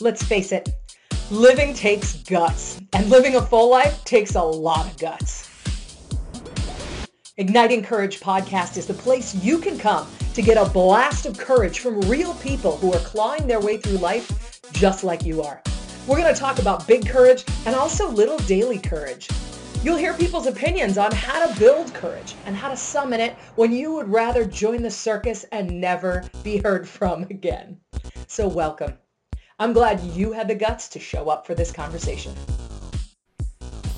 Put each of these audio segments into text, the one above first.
Let's face it, living takes guts, and living a full life takes a lot of guts. Igniting Courage podcast is the place you can come to get a blast of courage from real people who are clawing their way through life just like you are. We're going to talk about big courage and also little daily courage. You'll hear people's opinions on how to build courage and how to summon it when you would rather join the circus and never be heard from again. So welcome. I'm glad you had the guts to show up for this conversation.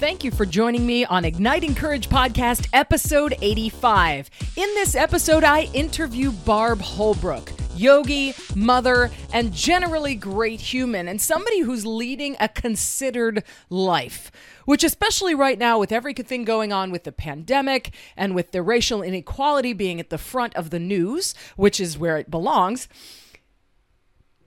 Thank you for joining me on Igniting Courage Podcast, episode 85. In this episode, I interview Barb Holbrook yogi, mother, and generally great human, and somebody who's leading a considered life. Which, especially right now, with everything going on with the pandemic and with the racial inequality being at the front of the news, which is where it belongs,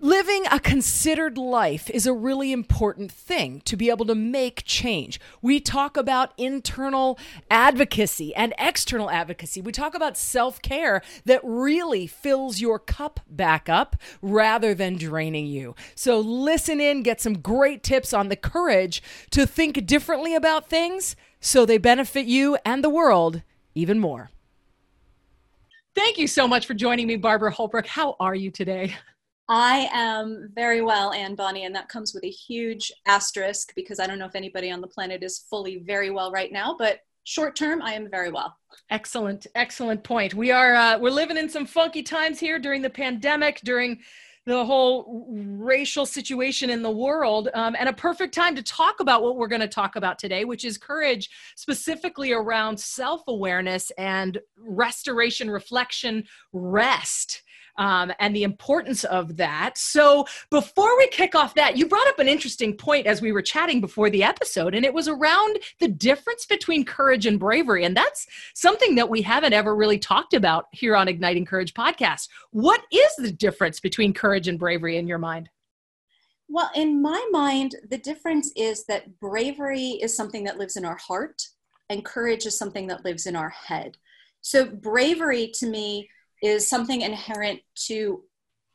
Living a considered life is a really important thing to be able to make change. We talk about internal advocacy and external advocacy. We talk about self care that really fills your cup back up rather than draining you. So, listen in, get some great tips on the courage to think differently about things so they benefit you and the world even more. Thank you so much for joining me, Barbara Holbrook. How are you today? I am very well, Anne Bonney, and that comes with a huge asterisk because I don't know if anybody on the planet is fully very well right now, but short term, I am very well. Excellent, excellent point. We are uh, we're living in some funky times here during the pandemic, during the whole racial situation in the world, um, and a perfect time to talk about what we're going to talk about today, which is courage, specifically around self awareness and restoration, reflection, rest um, and the importance of that. So, before we kick off that, you brought up an interesting point as we were chatting before the episode, and it was around the difference between courage and bravery. And that's something that we haven't ever really talked about here on Igniting Courage podcast. What is the difference between courage and bravery in your mind? Well, in my mind, the difference is that bravery is something that lives in our heart, and courage is something that lives in our head. So, bravery to me is something inherent to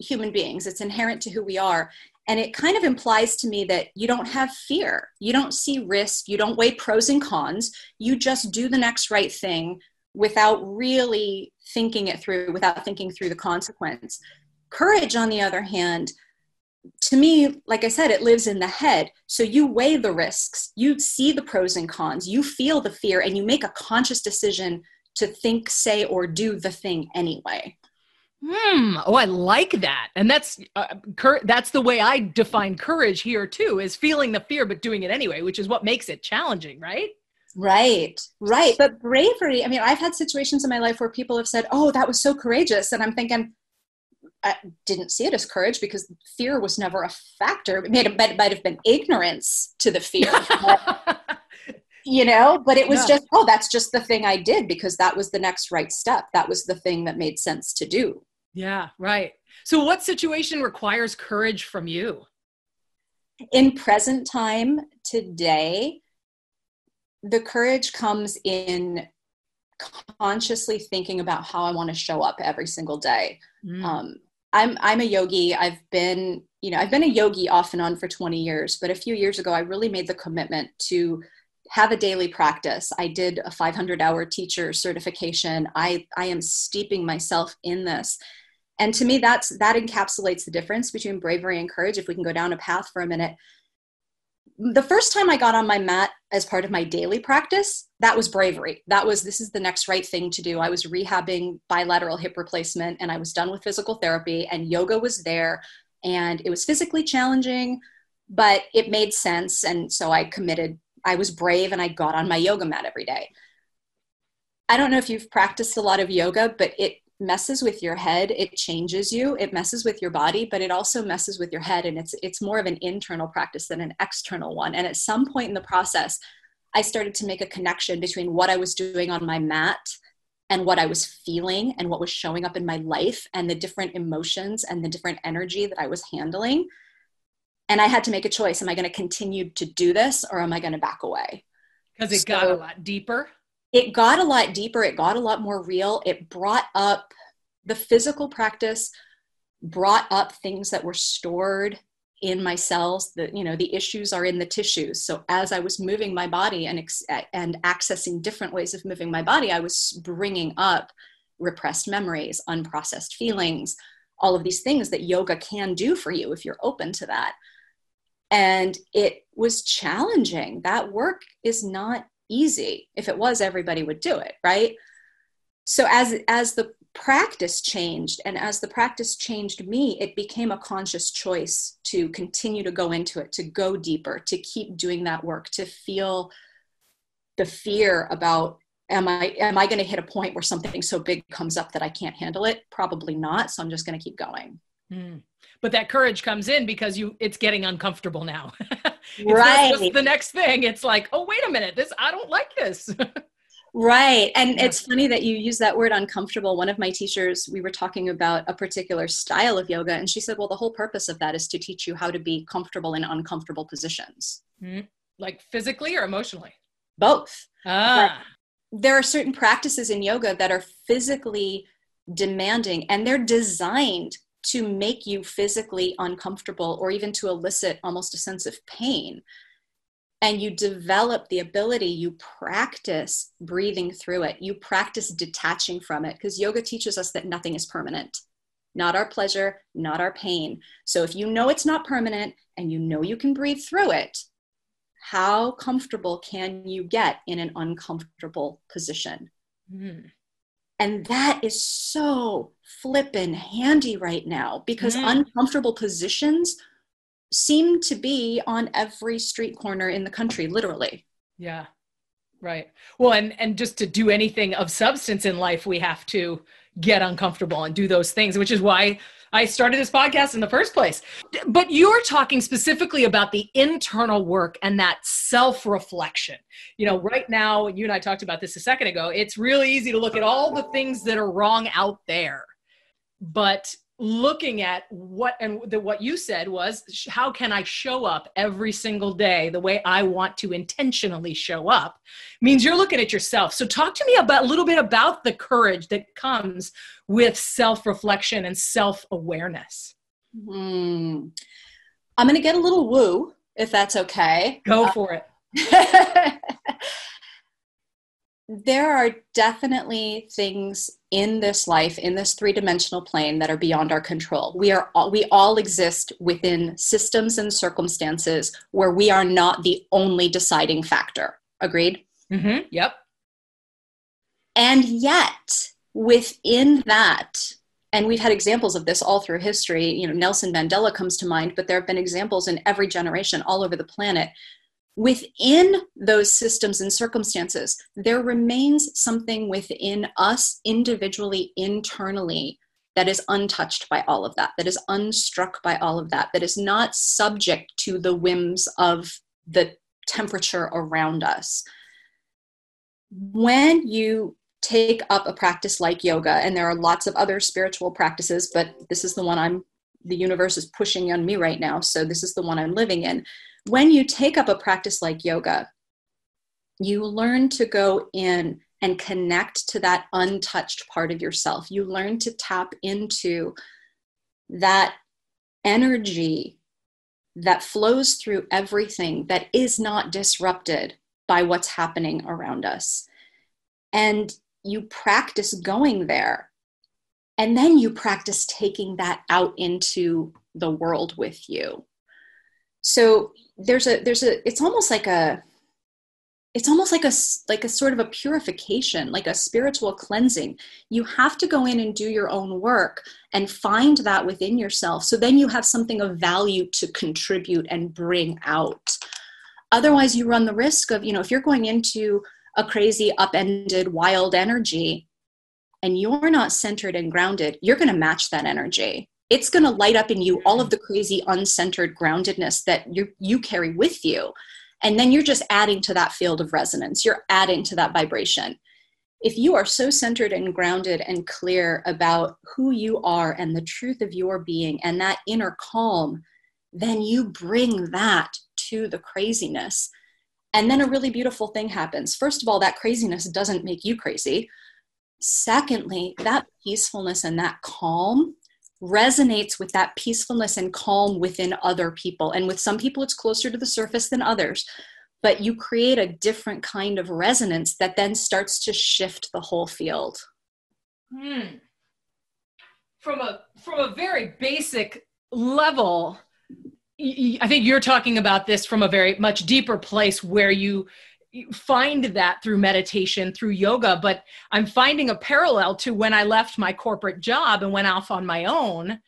human beings, it's inherent to who we are. And it kind of implies to me that you don't have fear, you don't see risk, you don't weigh pros and cons, you just do the next right thing without really thinking it through, without thinking through the consequence. Courage, on the other hand, to me, like I said, it lives in the head. So you weigh the risks, you see the pros and cons, you feel the fear, and you make a conscious decision to think, say, or do the thing anyway. Hmm. Oh, I like that. And that's uh, cur- that's the way I define courage here too, is feeling the fear but doing it anyway, which is what makes it challenging, right? Right. Right. But bravery, I mean, I've had situations in my life where people have said, "Oh, that was so courageous." And I'm thinking I didn't see it as courage because fear was never a factor. It, may have, it might have been ignorance to the fear. you know but it was yeah. just oh that's just the thing i did because that was the next right step. That was the thing that made sense to do. Yeah right. So what situation requires courage from you? In present time today the courage comes in consciously thinking about how i want to show up every single day. Mm. um, i'm i'm a yogi. I've been you know i've been a yogi off and on for 20 years but a few years ago i really made the commitment to have a daily practice. I did a 500 hour teacher certification. I, I am steeping myself in this. And to me, that's, that encapsulates the difference between bravery and courage. If we can go down a path for a minute, the first time I got on my mat as part of my daily practice, that was bravery. That was, this is the next right thing to do. I was rehabbing bilateral hip replacement and I was done with physical therapy, and yoga was there. And it was physically challenging, but it made sense. And so I committed I was brave and I got on my yoga mat every day. I don't know if you've practiced a lot of yoga, but it messes with your head. It changes you. It messes with your body but it also messes with your head. And it's it's more of an internal practice than an external one. And at some point in the process i started to make a connection between what i was doing on my mat and what i was feeling and what was showing up in my life and the different emotions and the different energy that i was handling and I had to make a choice. Am I going to continue to do this or am I going to back away? Because it so got a lot deeper. It got a lot deeper. It got a lot more real. It brought up the physical practice, brought up things that were stored in my cells the you know the issues are in the tissues so as i was moving my body and and accessing different ways of moving my body i was bringing up repressed memories unprocessed feelings all of these things that yoga can do for you if you're open to that and it was challenging. That work is not easy. If it was everybody would do it right? So as as the practice changed and as the practice changed me it became a conscious choice to continue to go into it to go deeper to keep doing that work to feel the fear about am i am i going to hit a point where something so big comes up that i can't handle it? Probably not. So i'm just going to keep going mm. but that courage comes in because you it's getting uncomfortable now right the next thing it's like oh wait a minute this i don't like this Right. And yeah. it's funny that you use that word uncomfortable. One of my teachers, we were talking about a particular style of yoga, and she said, Well, the whole purpose of that is to teach you how to be comfortable in uncomfortable positions. Mm-hmm. Like physically or emotionally? Both. Ah. But there are certain practices in yoga that are physically demanding, and they're designed to make you physically uncomfortable or even to elicit almost a sense of pain and you develop the ability, you practice breathing through it, you practice detaching from it, because yoga teaches us that nothing is permanent, not our pleasure, not our pain. So if you know it's not permanent and you know you can breathe through it, how comfortable can you get in an uncomfortable position? Mm. And that is so flippin' handy right now because mm. uncomfortable positions seem to be on every street corner in the country, literally. Yeah. Right. Well, and and just to do anything of substance in life, we have to get uncomfortable and do those things, which is why I started this podcast in the first place. But you're talking specifically about the internal work and that self reflection. You know, right now, you and I talked about this a second ago, it's really easy to look at all the things that are wrong out there. But looking at what and the, what you said was how can i show up every single day the way i want to intentionally show up? Means you're looking at yourself. So talk to me about a little bit about the courage that comes with self-reflection and self-awareness. Hmm. i'm going to get a little woo if that's okay. Go uh, for it there are definitely things in this life in this three-dimensional plane that are beyond our control. We are all, we all exist within systems and circumstances where we are not the only deciding factor. Agreed? Mm-hmm. yep. And yet within that and we've had examples of this all through history you know nelson mandela comes to mind but there have been examples in every generation all over the planet within those systems and circumstances, there remains something within us individually, internally, that is untouched by all of that, that is unstruck by all of that, that is not subject to the whims of the temperature around us. When you take up a practice like yoga, and there are lots of other spiritual practices, but this is the one I'm, the universe is pushing on me right now, so this is the one I'm living in when you take up a practice like yoga, you learn to go in and connect to that untouched part of yourself. You learn to tap into that energy that flows through everything that is not disrupted by what's happening around us. And you practice going there. And then you practice taking that out into the world with you so there's a there's a it's almost like a it's almost like a like a sort of a purification like a spiritual cleansing. You have to go in and do your own work and find that within yourself. So then you have something of value to contribute and bring out. Otherwise you run the risk of you know if you're going into a crazy upended wild energy and you're not centered and grounded you're going to match that energy it's going to light up in you mm-hmm. all of the crazy uncentered groundedness that you you carry with you. And then you're just adding to that field of resonance. You're adding to that vibration. If you are so centered and grounded and clear about who you are and the truth of your being and that inner calm then you bring that to the craziness. And then a really beautiful thing happens. First of all that craziness doesn't make you crazy. Secondly that peacefulness and that calm resonates with that peacefulness and calm within other people. And with some people, it's closer to the surface than others. But you create a different kind of resonance that then starts to shift the whole field. Hmm. From a from a very basic level, I think you're talking about this from a very much deeper place where you find that through meditation, through yoga, but I'm finding a parallel to when I left my corporate job and went off on my own.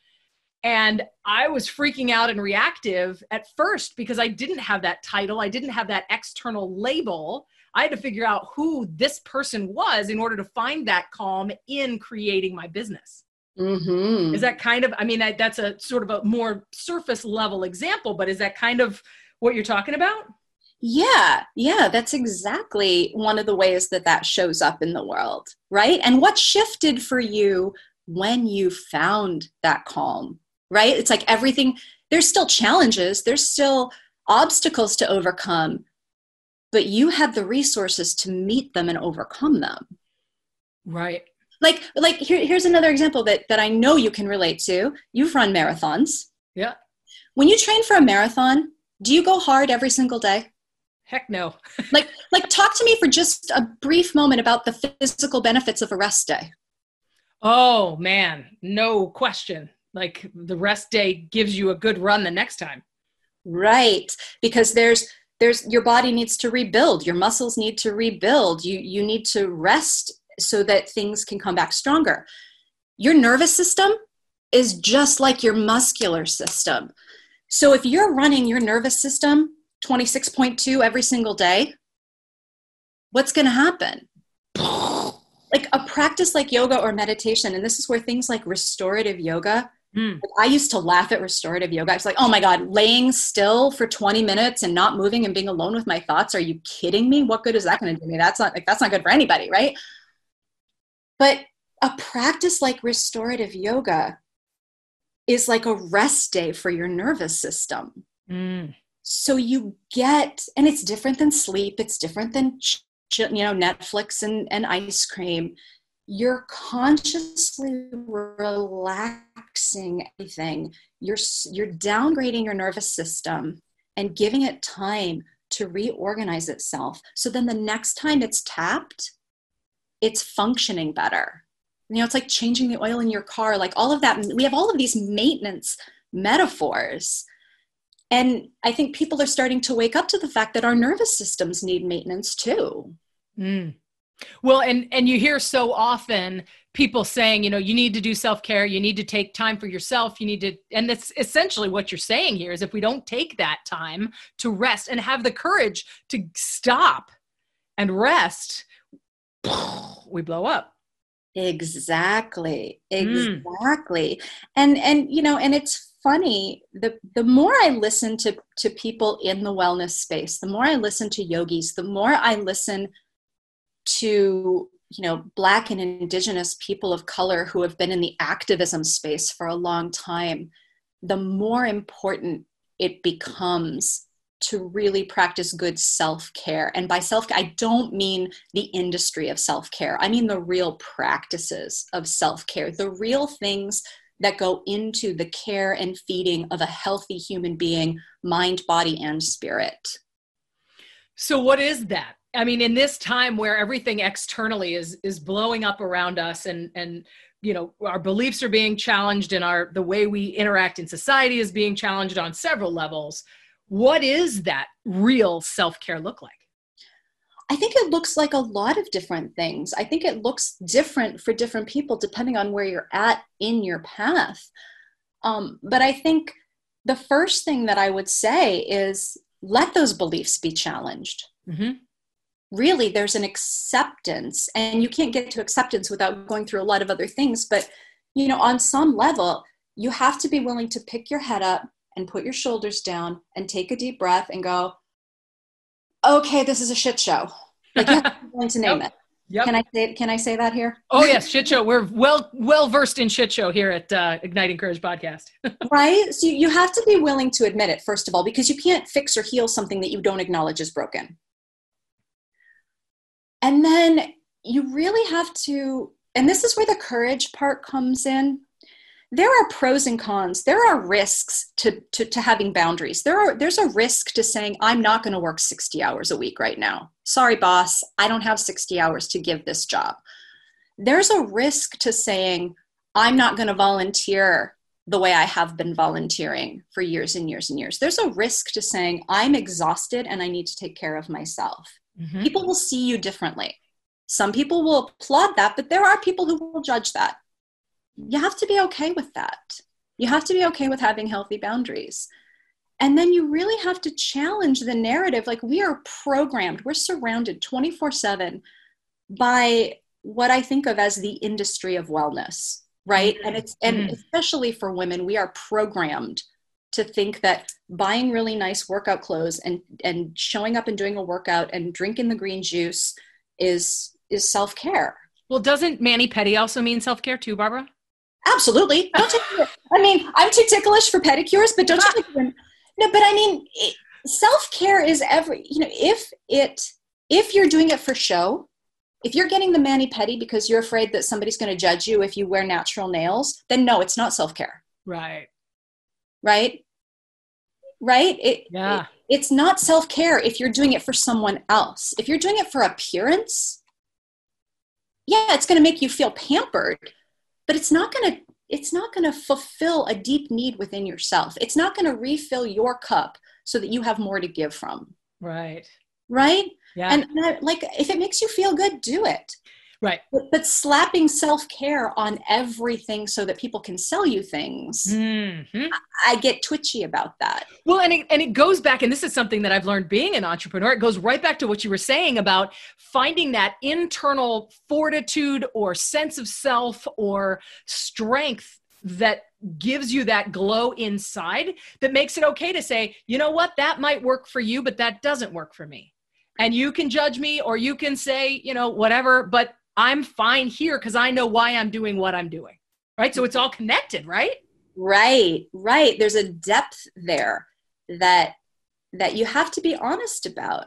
And I was freaking out and reactive at first because I didn't have that title, I didn't have that external label. I had to figure out who this person was in order to find that calm in creating my business. Mm-hmm. Is that kind of, I mean, that's a sort of a more surface level example, but is that kind of what you're talking about? Yeah, yeah, that's exactly one of the ways that that shows up in the world, right? And what shifted for you when you found that calm, right? It's like everything, there's still challenges, there's still obstacles to overcome, but you had the resources to meet them and overcome them. Right. Like, like here, here's another example that, that I know you can relate to. You've run marathons. Yeah. When you train for a marathon, do you go hard every single day? Heck no. like like talk to me for just a brief moment about the physical benefits of a rest day. Oh man, no question. Like the rest day gives you a good run the next time. Right. Because there's there's your body needs to rebuild, your muscles need to rebuild. You you need to rest so that things can come back stronger. Your nervous system is just like your muscular system. So if you're running your nervous system 26.2 every single day, what's going to happen? like a practice like yoga or meditation, and this is where things like restorative yoga. Mm. Like I used to laugh at restorative yoga. I was like, oh my God, laying still for 20 minutes and not moving and being alone with my thoughts. Are you kidding me? What good is that going to do me? That's not like that's not good for anybody, right? But a practice like restorative yoga is like a rest day for your nervous system. Mm so you get and it's different than sleep it's different than you know netflix and, and ice cream. You're consciously relaxing everything. You're you're downgrading your nervous system and giving it time to reorganize itself. So then the next time it's tapped it's functioning better. You know it's like changing the oil in your car like all of that we have all of these maintenance metaphors and I think people are starting to wake up to the fact that our nervous systems need maintenance too. Mm. Well, and and you hear so often people saying, you know, you need to do self-care, you need to take time for yourself, you need to and that's essentially what you're saying here is if we don't take that time to rest and have the courage to stop and rest, we blow up. Exactly. Mm. Exactly. Mm. And and you know, and it's funny the the more i listen to to people in the wellness space the more i listen to yogis the more i listen to you know black and indigenous people of color who have been in the activism space for a long time the more important it becomes to really practice good self-care. And by self i don't mean the industry of self-care. I mean the real practices of self-care the real things that go into the care and feeding of a healthy human being, mind, body, and spirit. So, what is that? I mean, in this time where everything externally is is blowing up around us, and and you know our beliefs are being challenged, and our the way we interact in society is being challenged on several levels. What is that real self care look like? I think it looks like a lot of different things. I think it looks different for different people depending on where you're at in your path. Um, but I think the first thing that I would say is let those beliefs be challenged. Mm-hmm. Really, there's an acceptance, and you can't get to acceptance without going through a lot of other things. But, you know, on some level, you have to be willing to pick your head up and put your shoulders down and take a deep breath and go, okay, this is a shit show. Like you have to to name yep. it. Yep. Can I say can I say that here? Oh yes, shit show. We're well well versed in shit show here at uh, Igniting Courage podcast. right. So you have to be willing to admit it first of all, because you can't fix or heal something that you don't acknowledge is broken. And then you really have to, and this is where the courage part comes in, there are pros and cons. There are risks to, to, to having boundaries. There are there's a risk to saying i'm not going to work 60 hours a week right now. Sorry boss i don't have 60 hours to give this job. There's a risk to saying i'm not going to volunteer the way i have been volunteering for years and years and years. There's a risk to saying i'm exhausted and i need to take care of myself. Mm-hmm. people will see you differently. Some people will applaud that but there are people who will judge that you have to be okay with that. You have to be okay with having healthy boundaries. And then you really have to challenge the narrative. Like we are programmed, we're surrounded 24 7 by what I think of as the industry of wellness, right? And it's, and mm-hmm. especially for women, we are programmed to think that buying really nice workout clothes and, and showing up and doing a workout and drinking the green juice is, is self care. Well, doesn't mani pedi also mean self care too, Barbara? Absolutely. Don't take, I mean, I'm too ticklish for pedicures, but don't you think? No, but I mean, self care is every. You know, if it if you're doing it for show, if you're getting the mani pedi because you're afraid that somebody's going to judge you if you wear natural nails, then no, it's not self care. Right. Right. Right. It, yeah. It, it's not self care if you're doing it for someone else. If you're doing it for appearance, yeah, it's going to make you feel pampered but it's not going to it's not going to fulfill a deep need within yourself. It's not going to refill your cup so that you have more to give from. Right. Right? Yeah. And, and like if it makes you feel good do it Right. But, but slapping self care on everything so that people can sell you things, mm-hmm. I, I, get twitchy about that. Well, and it, and it goes back, and this is something that I've learned being an entrepreneur. It goes right back to what you were saying about finding that internal fortitude or sense of self or strength that gives you that glow inside that makes it okay to say, you know what, that might work for you, but that doesn't work for me and you can judge me or you can say you know whatever but I'm fine here because I know why I'm doing what I'm doing. Right. So it's all connected, right? Right, right. There's a depth there that that you have to be honest about.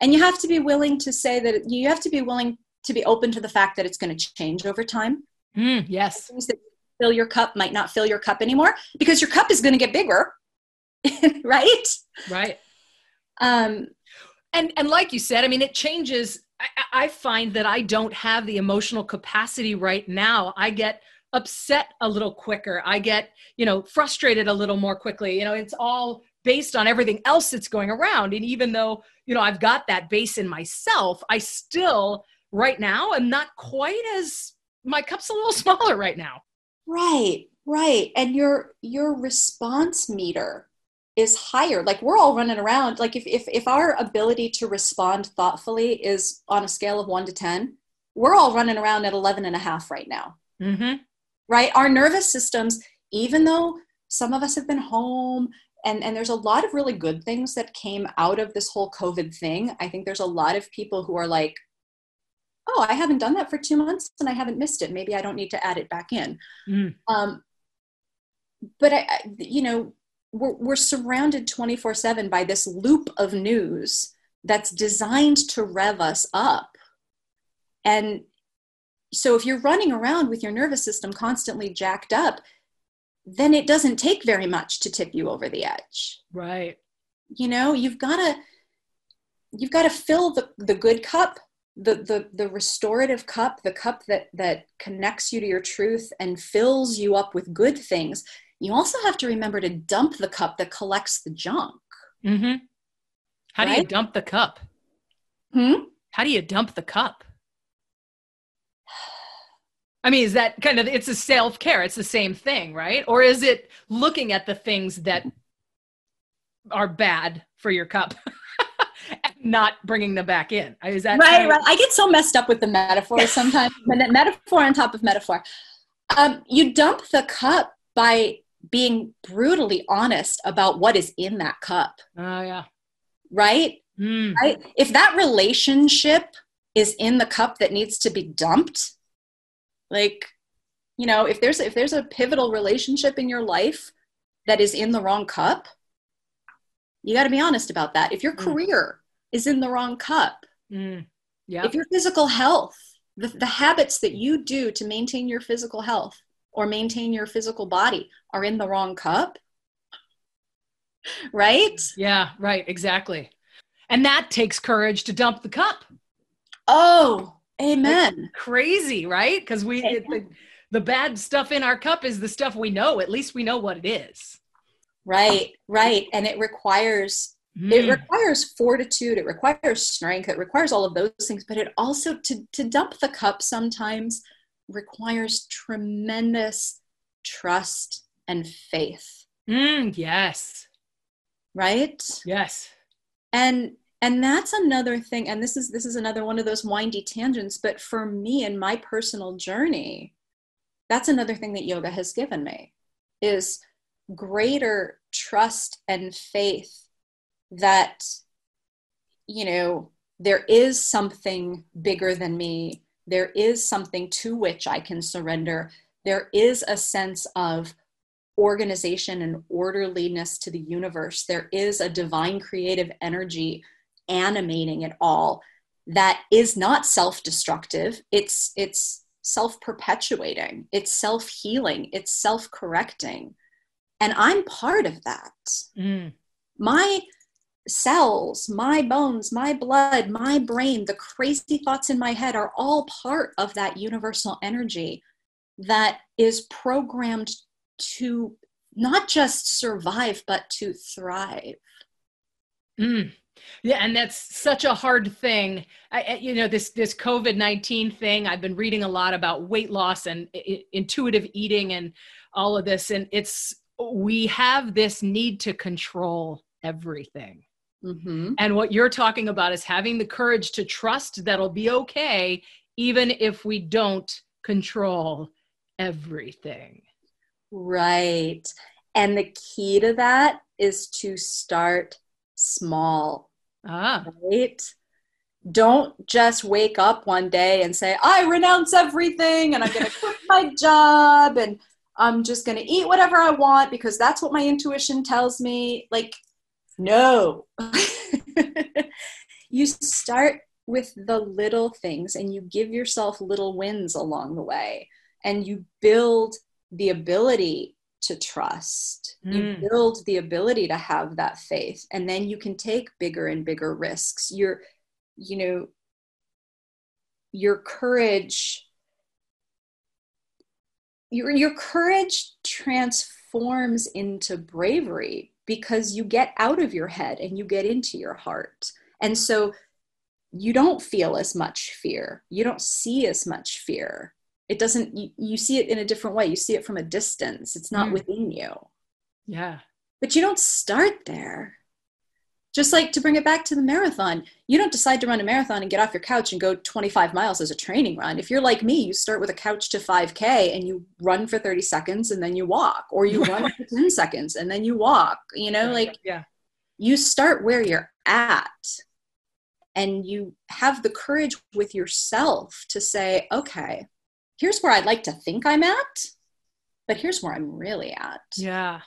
And you have to be willing to say that you have to be willing to be open to the fact that it's going to change over time. Mm, yes. Things that fill your cup might not fill your cup anymore because your cup is going to get bigger. right? Right. Um and and like you said, I mean it changes I, find that I don't have the emotional capacity right now. I get upset a little quicker. I get, you know, frustrated a little more quickly. You know, it's all based on everything else that's going around. And even though, you know, I've got that base in myself, I still right now am not quite as my cup's a little smaller right now. Right, right. And your your response meter is higher. Like we're all running around like if, if if our ability to respond thoughtfully is on a scale of 1 to 10 we're all running around at 11 and a half right now. Mm-hmm. right? Our nervous systems even though some of us have been home and and there's a lot of really good things that came out of this whole covid thing i think there's a lot of people who are like oh i haven't done that for two months and i haven't missed it. Maybe i don't need to add it back in. Mm. um, but I, you know we're, we're surrounded 24 7 by this loop of news that's designed to rev us up. And so if you're running around with your nervous system constantly jacked up, then it doesn't take very much to tip you over the edge. Right. You know, you've got to you've got to fill the, the good cup the, the the restorative cup the cup that that connects you to your truth and fills you up with good things you also have to remember to dump the cup that collects the junk. Mm-hmm. How right? do you dump the cup? Hmm? How do you dump the cup? I mean, is that kind of it's a self care? It's the same thing, right? Or is it looking at the things that are bad for your cup? not bringing them back in. Is that right? Right. I get so messed up with the metaphors sometimes. metaphor on top of metaphor. Um, you dump the cup by being brutally honest about what is in that cup. Oh, yeah. Right? Mm. Right? If that relationship is in the cup that needs to be dumped, like, you know, if there's if there's a pivotal relationship in your life that is in the wrong cup, you got to be honest about that. If your mm. career is in the wrong cup, mm. yeah. if your physical health, the, the habits that you do to maintain your physical health or maintain your physical body are in the wrong cup. Right? Yeah, right, exactly. And that takes courage to dump the cup. Oh, amen. crazy, right? Because we it, the, the bad stuff in our cup is the stuff we know. At least we know what it is. Right, right. And it requires mm. it requires fortitude, it requires strength, it requires all of those things, but it also to to dump the cup sometimes requires tremendous trust and faith. Mm, yes. Right? Yes. And and that's another thing and this is this is another one of those windy tangents but for me in my personal journey that's another thing that yoga has given me is greater trust and faith that you know there is something bigger than me there is something to which i can surrender. There is a sense of organization and orderliness to the universe. There is a divine creative energy animating it all that is not self-destructive. It's it's self-perpetuating. It's self-healing. It's self-correcting. And i'm part of that. Mm. my cells my bones my blood my brain the crazy thoughts in my head are all part of that universal energy that is programmed to not just survive but to thrive mm. Yeah, and that's such a hard thing. I, you know, this this COVID nineteen thing. I've been reading a lot about weight loss and I- intuitive eating and all of this, and it's we have this need to control everything. Mm-hmm. And what you're talking about is having the courage to trust that'll be okay, even if we don't control everything. Right. And the key to that is to start small Ah. Right? Don't just wake up one day and say, I renounce everything and I'm going to quit my job and I'm just going to eat whatever I want because that's what my intuition tells me. Like, no. you start with the little things and you give yourself little wins along the way and you build the ability to trust. Mm. You build the ability to have that faith, and then you can take bigger and bigger risks. Your, you know, your courage. Your, your courage transforms into bravery because you get out of your head and you get into your heart. And so you don't feel as much fear. You don't see as much fear it doesn't you, you see it in a different way you see it from a distance it's not mm. within you yeah but you don't start there just like to bring it back to the marathon you don't decide to run a marathon and get off your couch and go 25 miles as a training run if you're like me you start with a couch to 5k and you run for 30 seconds and then you walk or you run for 10 seconds and then you walk you know like yeah you start where you're at and you have the courage with yourself to say okay here's where I'd like to think I'm at, but here's where I'm really at. Yeah.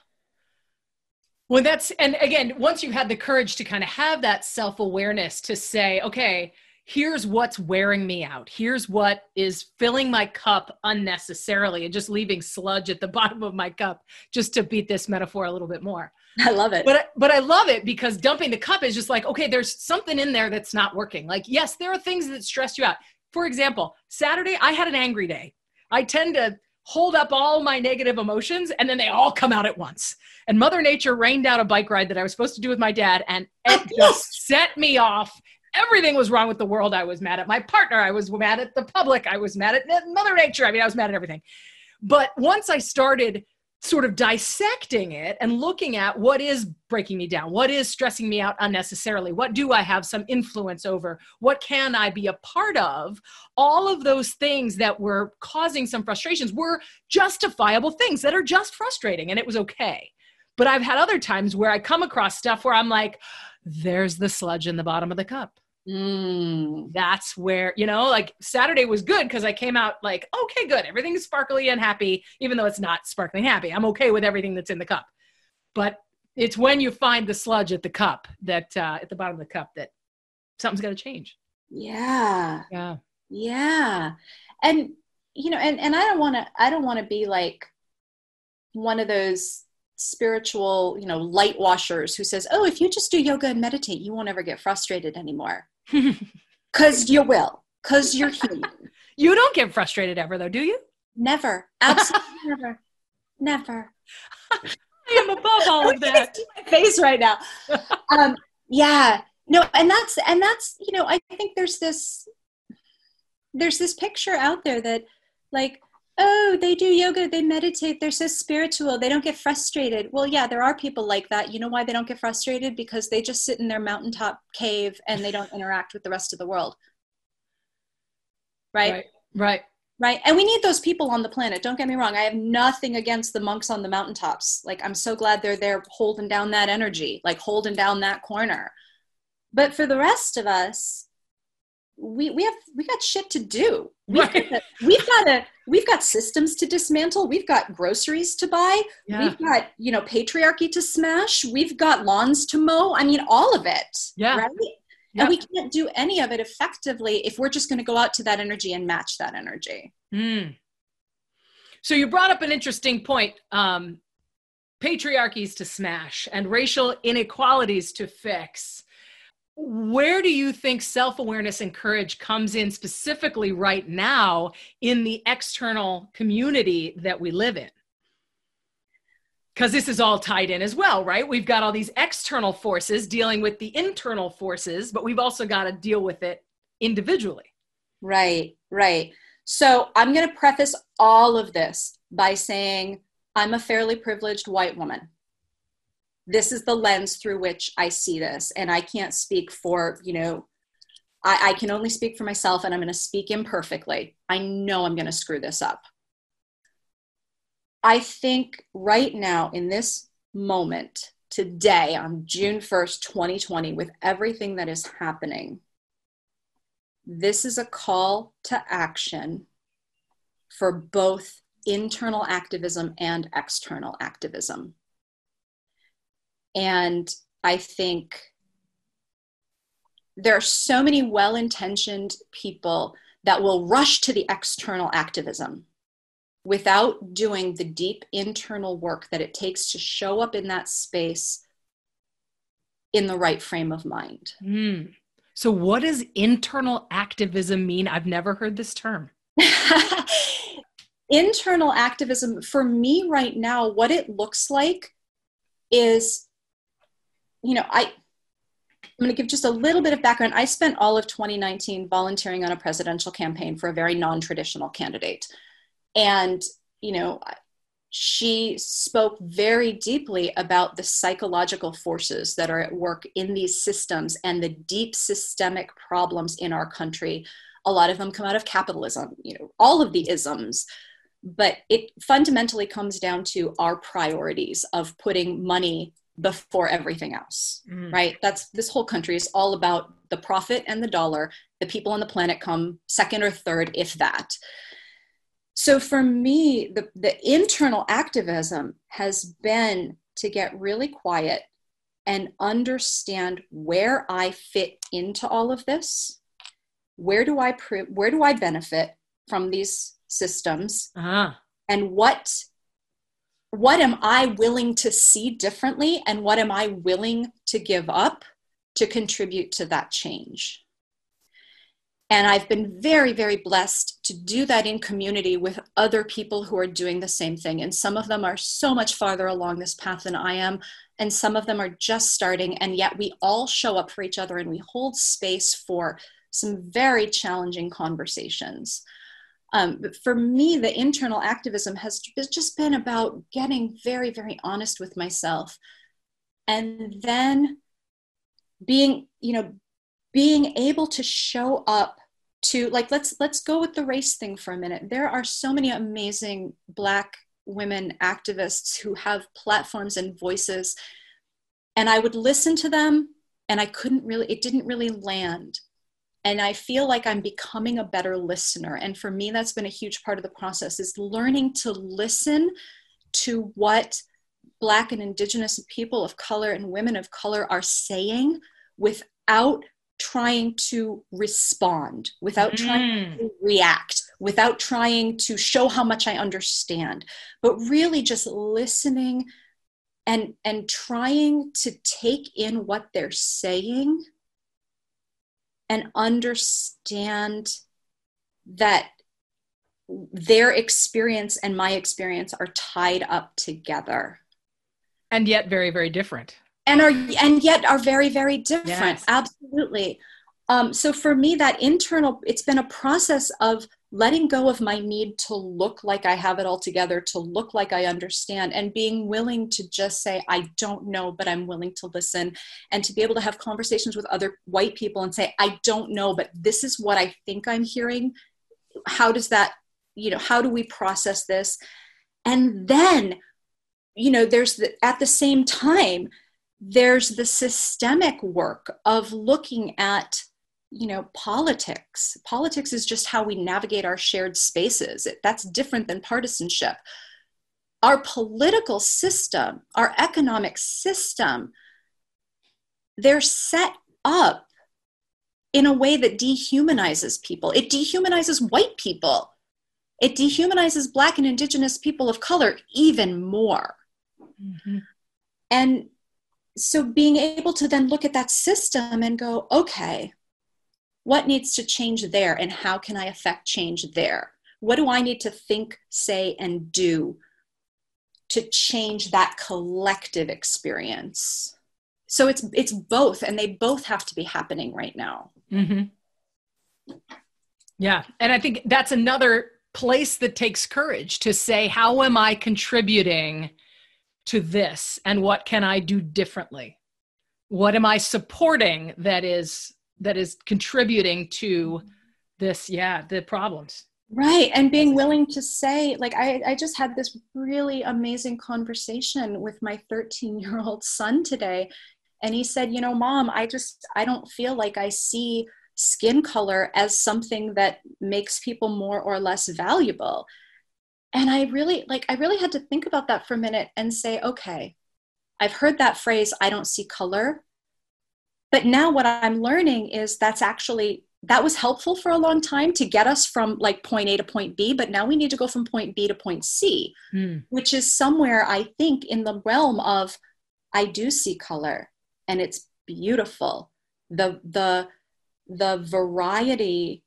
Well, that's, and again, once you had the courage to kind of have that self awareness to say, okay, here's what's wearing me out. Here's what is filling my cup unnecessarily and just leaving sludge at the bottom of my cup, just to beat this metaphor a little bit more. I love it. But but I love it because dumping the cup is just like, okay, there's something in there that's not working. Like, yes, there are things that stress you out. For example, Saturday, I had an angry day. I tend to hold up all my negative emotions and then they all come out at once. And Mother Nature rained out a bike ride that I was supposed to do with my dad and it just set me off. Everything was wrong with the world. I was mad at my partner. I was mad at the public. I was mad at Mother Nature. I mean, I was mad at everything. But once I started sort of dissecting it and looking at what is breaking me down, what is stressing me out unnecessarily, what do I have some influence over, what can I be a part of, all of those things that were causing some frustrations were justifiable things that are just frustrating and it was okay. But I've had other times where I come across stuff where I'm like, there's the sludge in the bottom of the cup. Mm, that's where, you know, like Saturday was good because I came out like, okay, good. Everything's sparkly and happy, even though it's not sparkling happy. I'm okay with everything that's in the cup. But it's when you find the sludge at the cup that, uh, at the bottom of the cup, that something's got to change. Yeah. Yeah. Yeah. And you know and and i don't want to i don't want to be like one of those spiritual you know light washers who says oh if you just do yoga and meditate you won't ever get frustrated anymore because you will. Because you're human. You don't get frustrated ever though do you? Never. Absolutely never. Never. I am above all of that. my face right now. Um yeah. No and that's and that's you know i think there's this there's this picture out there that like oh they do yoga they meditate they're so spiritual they don't get frustrated. Well yeah there are people like that. You know why they don't get frustrated? Because they just sit in their mountaintop cave and they don't interact with the rest of the world. Right? Right right, right? and we need those people on the planet don't get me wrong. I have nothing against the monks on the mountaintops. Like i'm so glad they're there holding down that energy like holding down that corner. But for the rest of us we we have we got shit to do. We've, right. got, we've got a we've got systems to dismantle. We've got groceries to buy. Yeah. We've got you know patriarchy to smash. We've got lawns to mow. I mean, all of it. Yeah. Right. Yeah. And we can't do any of it effectively if we're just going to go out to that energy and match that energy. Mm. So you brought up an interesting point. Um, patriarchies to smash and racial inequalities to fix where do you think self awareness and courage comes in specifically right now in the external community that we live in? Because this is all tied in as well, right? We've got all these external forces dealing with the internal forces, but we've also got to deal with it individually. Right, right. So I'm going to preface all of this by saying I'm a fairly privileged white woman this is the lens through which I see this. And I can't speak for, you know, I, I can only speak for myself and I'm going to speak imperfectly. I know I'm going to screw this up. I think right now, in this moment, today, on June 1st, 2020, with everything that is happening, this is a call to action for both internal activism and external activism. And I think there are so many well intentioned people that will rush to the external activism without doing the deep internal work that it takes to show up in that space in the right frame of mind. Mm. So, what does internal activism mean? I've never heard this term. internal activism, for me right now, what it looks like is you know, I, I'm going to give just a little bit of background. I spent all of 2019 volunteering on a presidential campaign for a very non traditional candidate. And, you know, she spoke very deeply about the psychological forces that are at work in these systems and the deep systemic problems in our country. A lot of them come out of capitalism, you know, all of the isms. But it fundamentally comes down to our priorities of putting money before everything else mm. right? That's this whole country is all about the profit and the dollar. The people on the planet come second or third if that. So for me the, the internal activism has been to get really quiet and understand where i fit into all of this. Where do i where do i benefit from these systems? Uh-huh. and what what am I willing to see differently and what am I willing to give up to contribute to that change? And I've been very, very blessed to do that in community with other people who are doing the same thing. And some of them are so much farther along this path than I am. And some of them are just starting. And yet we all show up for each other and we hold space for some very challenging conversations. Um, but for me, the internal activism has just been about getting very, very honest with myself. And then being, you know, being able to show up to like let's let's go with the race thing for a minute. There are so many amazing black women activists who have platforms and voices and I would listen to them and I couldn't really it didn't really land and i feel like i'm becoming a better listener and for me that's been a huge part of the process is learning to listen to what black and indigenous people of color and women of color are saying without trying to respond without mm. trying to react without trying to show how much I understand, but really just listening and and trying to take in what they're saying and understand that their experience and my experience are tied up together. And yet very very different. And are and yet are very very different. Yes. absolutely. Um, so for me that internal it's been a process of letting go of my need to look like i have it all together to look like i understand and being willing to just say i don't know but i'm willing to listen and to be able to have conversations with other white people and say i don't know but this is what i think i'm hearing. How does that you know how do we process this? And then you know there's the, at the same time there's the systemic work of looking at you know politics. Politics is just how we navigate our shared spaces. That's different than partisanship. Our political system our economic system they're set up in a way that dehumanizes people. It dehumanizes white people. It dehumanizes black and indigenous people of color even more. Mm-hmm. and so being able to then look at that system and go okay what needs to change there and how can i affect change there what do i need to think say and do to change that collective experience so it's it's both and they both have to be happening right now mm-hmm. yeah and i think that's another place that takes courage to say, how am I contributing to this and what can I do differently? What am I supporting that is that is contributing to this, yeah, the problems. Right. And being willing to say, like, I, I just had this really amazing conversation with my 13 year old son today. And he said, you know, mom, I just, I don't feel like I see skin color as something that makes people more or less valuable and i really like i really had to think about that for a minute and say okay i've heard that phrase i don't see color but now what i'm learning is that's actually that was helpful for a long time to get us from like point a to point b but now we need to go from point b to point c mm. which is somewhere i think in the realm of i do see color and it's beautiful the the the variety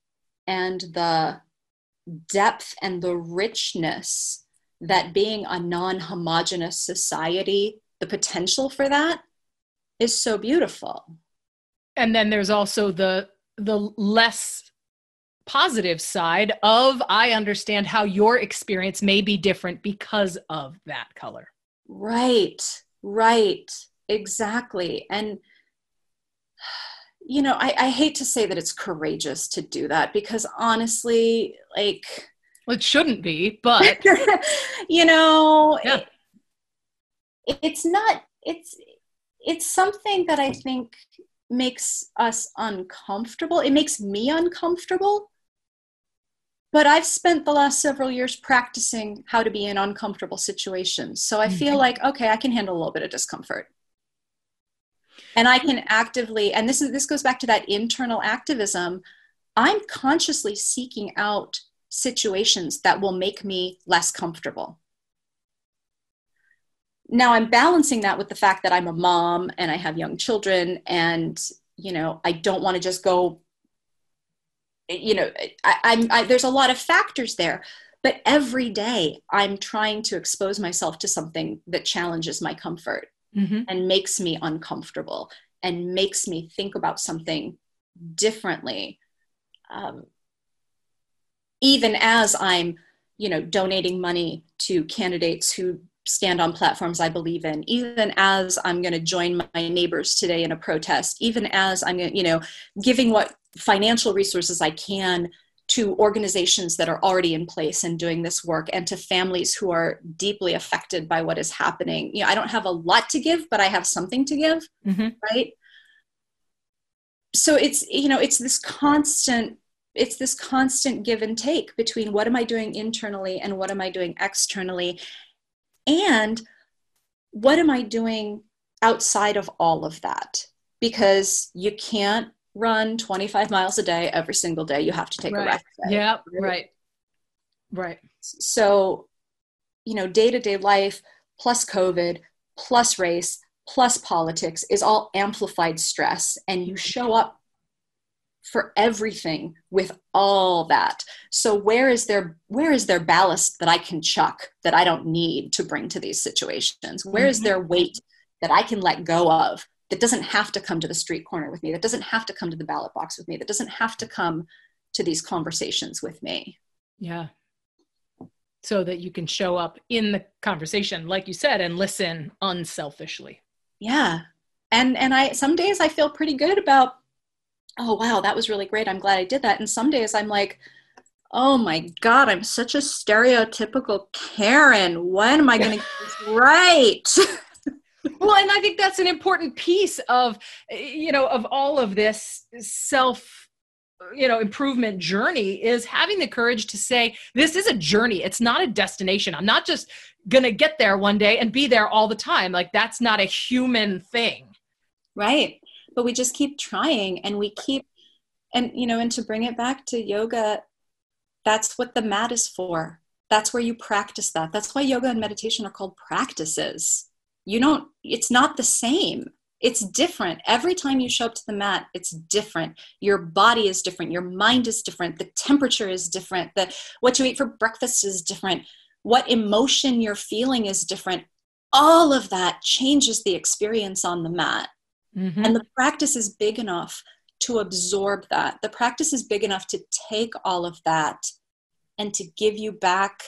and the depth and the richness that being a non homogenous society, the potential for that is so beautiful. And then there's also the the less positive side of I understand how your experience may be different because of that color. Right, right, exactly. And you know, I, I hate to say that it's courageous to do that because honestly, like, well, it shouldn't be, but you know, yeah. it, it's not. It's it's something that I think makes us uncomfortable. It makes me uncomfortable. But I've spent the last several years practicing how to be in uncomfortable situations. So I feel mm-hmm. like, okay, I can handle a little bit of discomfort and i can actively and this is this goes back to that internal activism i'm consciously seeking out situations that will make me less comfortable now i'm balancing that with the fact that i'm a mom and i have young children and you know i don't want to just go you know I, i'm I, there's a lot of factors there but every day i'm trying to expose myself to something that challenges my comfort mm-hmm. and makes me uncomfortable and makes me think about something differently um, even as i'm you know donating money to candidates who stand on platforms i believe in. Even as i'm going to join my neighbors today in a protest even as i'm you know giving what financial resources i can to organizations that are already in place and doing this work and to families who are deeply affected by what is happening. You know i don't have a lot to give but i have something to give mm-hmm. right? So it's you know it's this constant it's this constant give and take between what am i doing internally and what am i doing externally and what am i doing outside of all of that because you can't run 25 miles a day every single day. You have to take right. a rest. Yeah, right. Right. So, you know, day to day life plus COVID plus race plus politics is all amplified stress, and you mm-hmm. show up for everything with all that. So where is there where is there ballast that i can chuck that i don't need to bring to these situations? Where is mm-hmm. there weight that i can let go of that doesn't have to come to the street corner with me that doesn't have to come to the ballot box with me that doesn't have to come to these conversations with me? Yeah. So that you can show up in the conversation like you said and listen unselfishly. Yeah. And and i some days i feel pretty good about oh wow that was really great. I'm glad i did that. And some days i'm like oh my god i'm such a stereotypical karen. When am i going to get this right? Well and i think that's an important piece of eh, you know of all of this self you know improvement journey is having the courage to say this is a journey. It's not a destination. I'm not just gonna get there one day and be there all the time. Like that's not a human thing. Right but we just keep trying and we keep and you know and to bring it back to yoga that's what the mat is for. That's where you practice that. That's why yoga and meditation are called practices. You don't it's not the same. It's different. Every time you show up to the mat it's different. Your body is different. Your mind is different. The temperature is different. The what you eat for breakfast is different. What emotion you're feeling is different. All of that changes the experience on the mat Mm-hmm. And the practice is big enough to absorb that. The practice is big enough to take all of that and to give you back.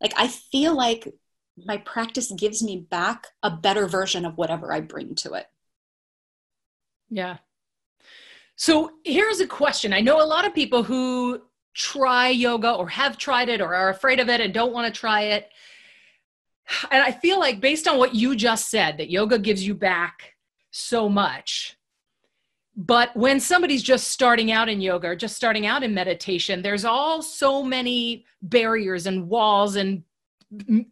Like, I feel like my practice gives me back a better version of whatever I bring to it. Yeah. So here's a question. I know a lot of people who try yoga or have tried it or are afraid of it and don't want to try it. And I feel like, based on what you just said, that yoga gives you back so much. But when somebody's just starting out in yoga or just starting out in meditation, there's all so many barriers and walls and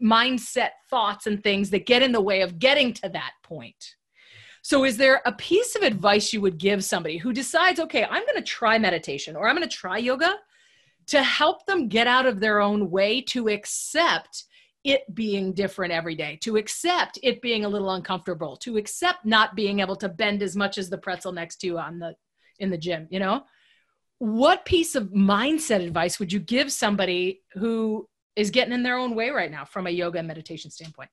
mindset thoughts and things that get in the way of getting to that point. So, is there a piece of advice you would give somebody who decides, okay, I'm going to try meditation or I'm going to try yoga to help them get out of their own way to accept it being different every day, to accept it being a little uncomfortable, to accept not being able to bend as much as the pretzel next to you on the in the gym, you know? What piece of mindset advice would you give somebody who is getting in their own way right now from a yoga and meditation standpoint?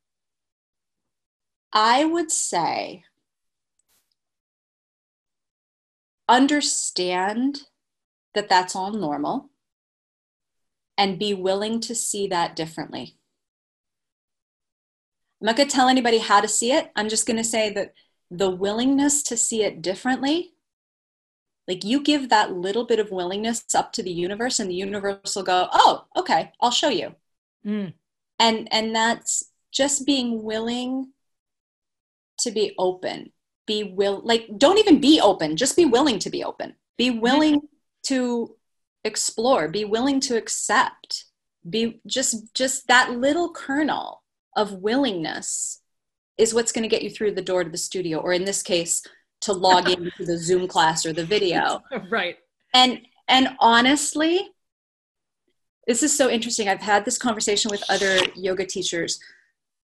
I would say understand that that's all normal and be willing to see that differently. I'm not going to tell anybody how to see it. I'm just going to say that the willingness to see it differently, like you give that little bit of willingness up to the universe, and the universe will go, "Oh, okay, I'll show you." Mm. And and that's just being willing to be open. Be will like don't even be open. Just be willing to be open. Be willing to explore. Be willing to accept. Be just just that little kernel of willingness is what's going to get you through the door to the studio or in this case to log into the zoom class or the video. Right. And and honestly this is so interesting. I've had this conversation with other yoga teachers.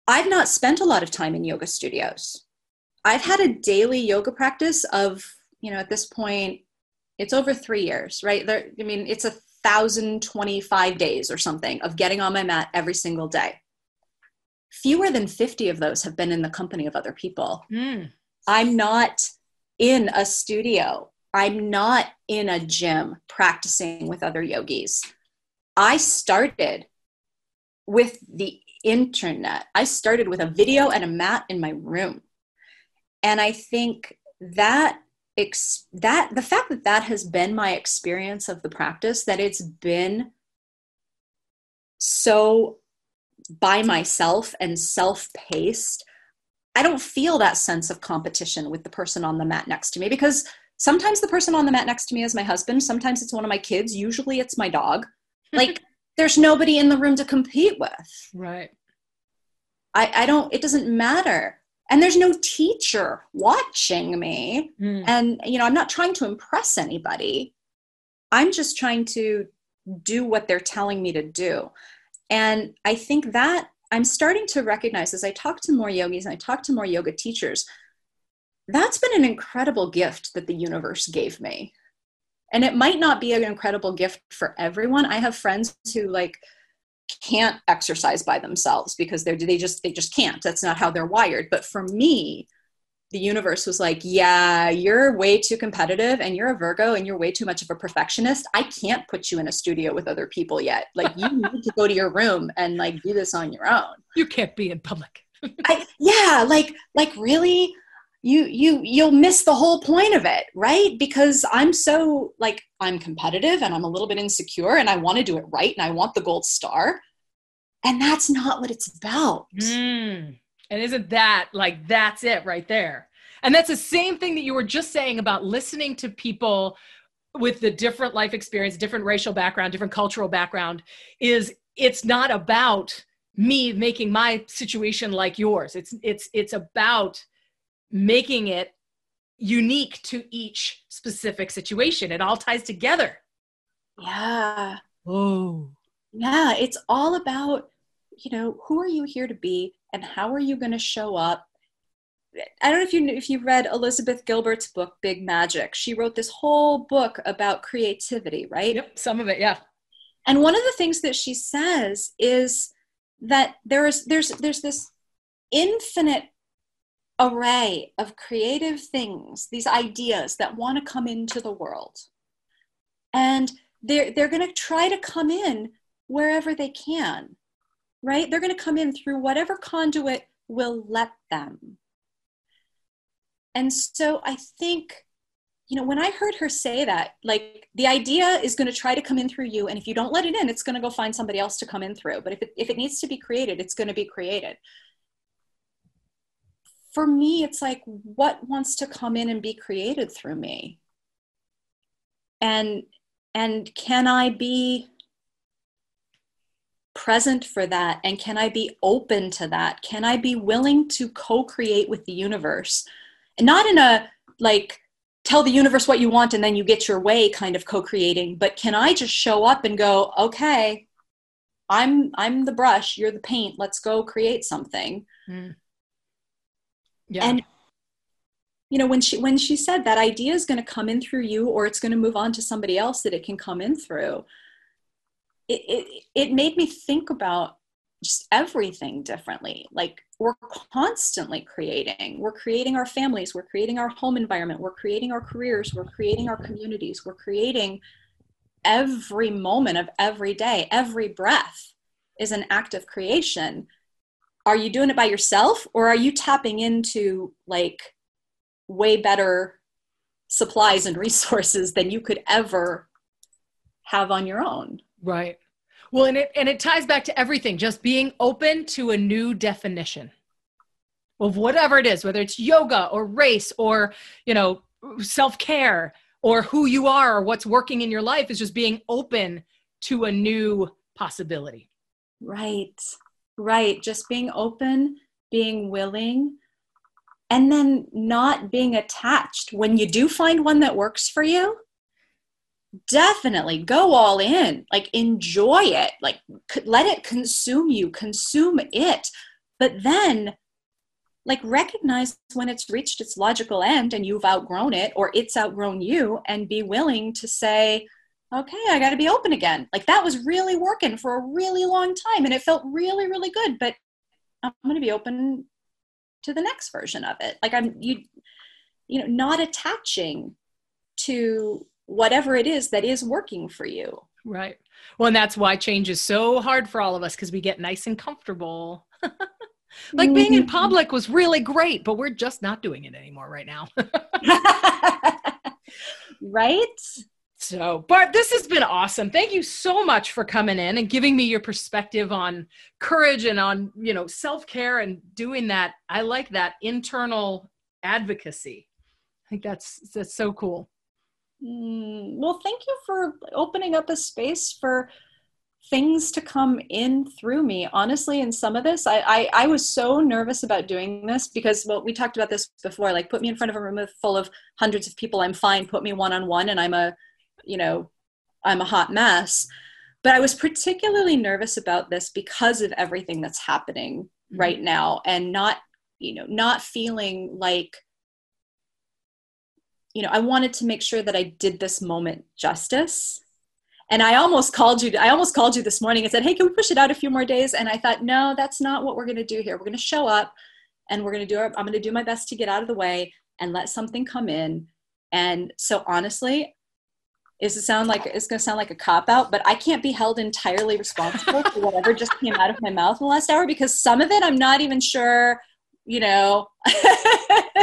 I've not spent a lot of time in yoga studios. I've had a daily yoga practice of you know at this point it's over three years right? There i mean it's a thousand twenty five days or something of getting on my mat every single day fewer than 50 of those have been in the company of other people. Mm. I'm not in a studio. I'm not in a gym practicing with other yogis. I started with the internet. I started with a video and a mat in my room. And I think that ex- that the fact that that has been my experience of the practice that it's been so by myself and self paced, I don't feel that sense of competition with the person on the mat next to me because sometimes the person on the mat next to me is my husband, sometimes it's one of my kids, usually it's my dog. Like there's nobody in the room to compete with. Right. I, I don't, it doesn't matter. And there's no teacher watching me. Mm. And, you know, I'm not trying to impress anybody. I'm just trying to do what they're telling me to do. And I think that I'm starting to recognize as I talk to more yogis and I talk to more yoga teachers, that's been an incredible gift that the universe gave me. And it might not be an incredible gift for everyone. I have friends who like can't exercise by themselves because they're they just they just can't. That's not how they're wired. But for me, the universe was like, yeah, you're way too competitive and you're a Virgo and you're way too much of a perfectionist. I can't put you in a studio with other people yet. Like you need to go to your room and like do this on your own. You can't be in public. I, yeah, like like really you you you'll miss the whole point of it, right? Because I'm so like I'm competitive and I'm a little bit insecure and I want to do it right and I want the gold star. And that's not what it's about. Mm. And isn't that like that's it right there? And that's the same thing that you were just saying about listening to people with the different life experience, different racial background, different cultural background is it's not about me making my situation like yours. It's it's it's about making it unique to each specific situation. It all ties together. Yeah. Oh. Yeah, it's all about you know, who are you here to be? And how are you going to show up I don't know if you if you read Elizabeth Gilbert's book Big Magic. She wrote this whole book about creativity, right? Yep, some of it, yeah. And one of the things that she says is that there is there's there's this infinite array of creative things, these ideas that want to come into the world. And they're they're going to try to come in wherever they can right? They're going to come in through whatever conduit will let them. And so I think, you know, when I heard her say that, like the idea is going to try to come in through you. And if you don't let it in, it's going to go find somebody else to come in through. But if it, if it needs to be created, it's going to be created. For me, it's like, what wants to come in and be created through me? And and can I be present for that? And can i be open to that? Can i be willing to co-create with the universe? And not in a like tell the universe what you want and then you get your way kind of co-creating but can i just show up and go okay i'm i'm the brush you're the paint let's go create something. Mm. yeah. And you know when she when she said that idea is going to come in through you or it's going to move on to somebody else that it can come in through it, it, it made me think about just everything differently. Like we're constantly creating. We're creating our families, we're creating our home environment, we're creating our careers, we're creating our communities, we're creating every moment of every day, every breath is an act of creation. Are you doing it by yourself or are you tapping into like way better supplies and resources than you could ever have on your own? Right. Well, and it and it ties back to everything, just being open to a new definition of whatever it is, whether it's yoga or race or, you know, self-care or who you are or what's working in your life is just being open to a new possibility. Right. Right. Just being open, being willing, and then not being attached. When you do find one that works for you, definitely. Go all in. Like enjoy it. Like let it consume you. Consume it. But then like recognize when it's reached its logical end and you've outgrown it or it's outgrown you and be willing to say okay i got to be open again. Like that was really working for a really long time and it felt really really good but i'm going to be open to the next version of it. Like i'm you you know not attaching to whatever it is that is working for you. Right. Well, and that's why change is so hard for all of us because we get nice and comfortable. like being in mm-hmm. public was really great, but we're just not doing it anymore right now. right? So, Bart, this has been awesome. Thank you so much for coming in and giving me your perspective on courage and on, you know, self-care and doing that. I like that internal advocacy. I think that's that's so cool. Mm, well, thank you for opening up a space for things to come in through me. Honestly, in some of this, I, I, I was so nervous about doing this because, well, we talked about this before. Like, put me in front of a room full of hundreds of people, I'm fine. Put me one on one, and I'm a, you know, I'm a hot mess. but I was particularly nervous about this because of everything that's happening mm-hmm. right now and not, you know, not feeling like, you know, I wanted to make sure that I did this moment justice. And I almost called you, I almost called you this morning and said, Hey, can we push it out a few more days? And I thought, no, that's not what we're going to do here. We're going to show up and we're going to do our, I'm going to do my best to get out of the way and let something come in. And so honestly, is it sound like it's going to sound like a cop out, but I can't be held entirely responsible for whatever just came out of my mouth in the last hour because some of it I'm not even sure, you know.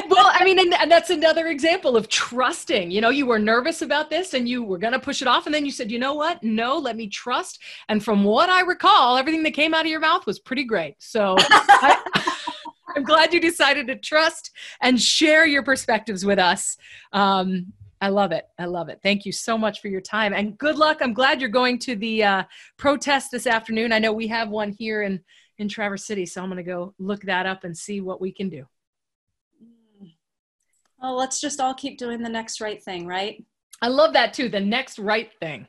well, I mean, and, and, that's another example of trusting. You know, you were nervous about this and you were going to push it off, and then you said, you know what? No, let me trust. And from what I recall, everything that came out of your mouth was pretty great. So. I, I'm glad you decided to trust and share your perspectives with us. Um, I love it. I love it. Thank you so much for your time and good luck. I'm glad you're going to the uh, protest this afternoon. I know we have one here in in Traverse City, so I'm going to go look that up and see what we can do. Mm. Well, let's just all keep doing the next right thing, right? I love that too. The next right thing.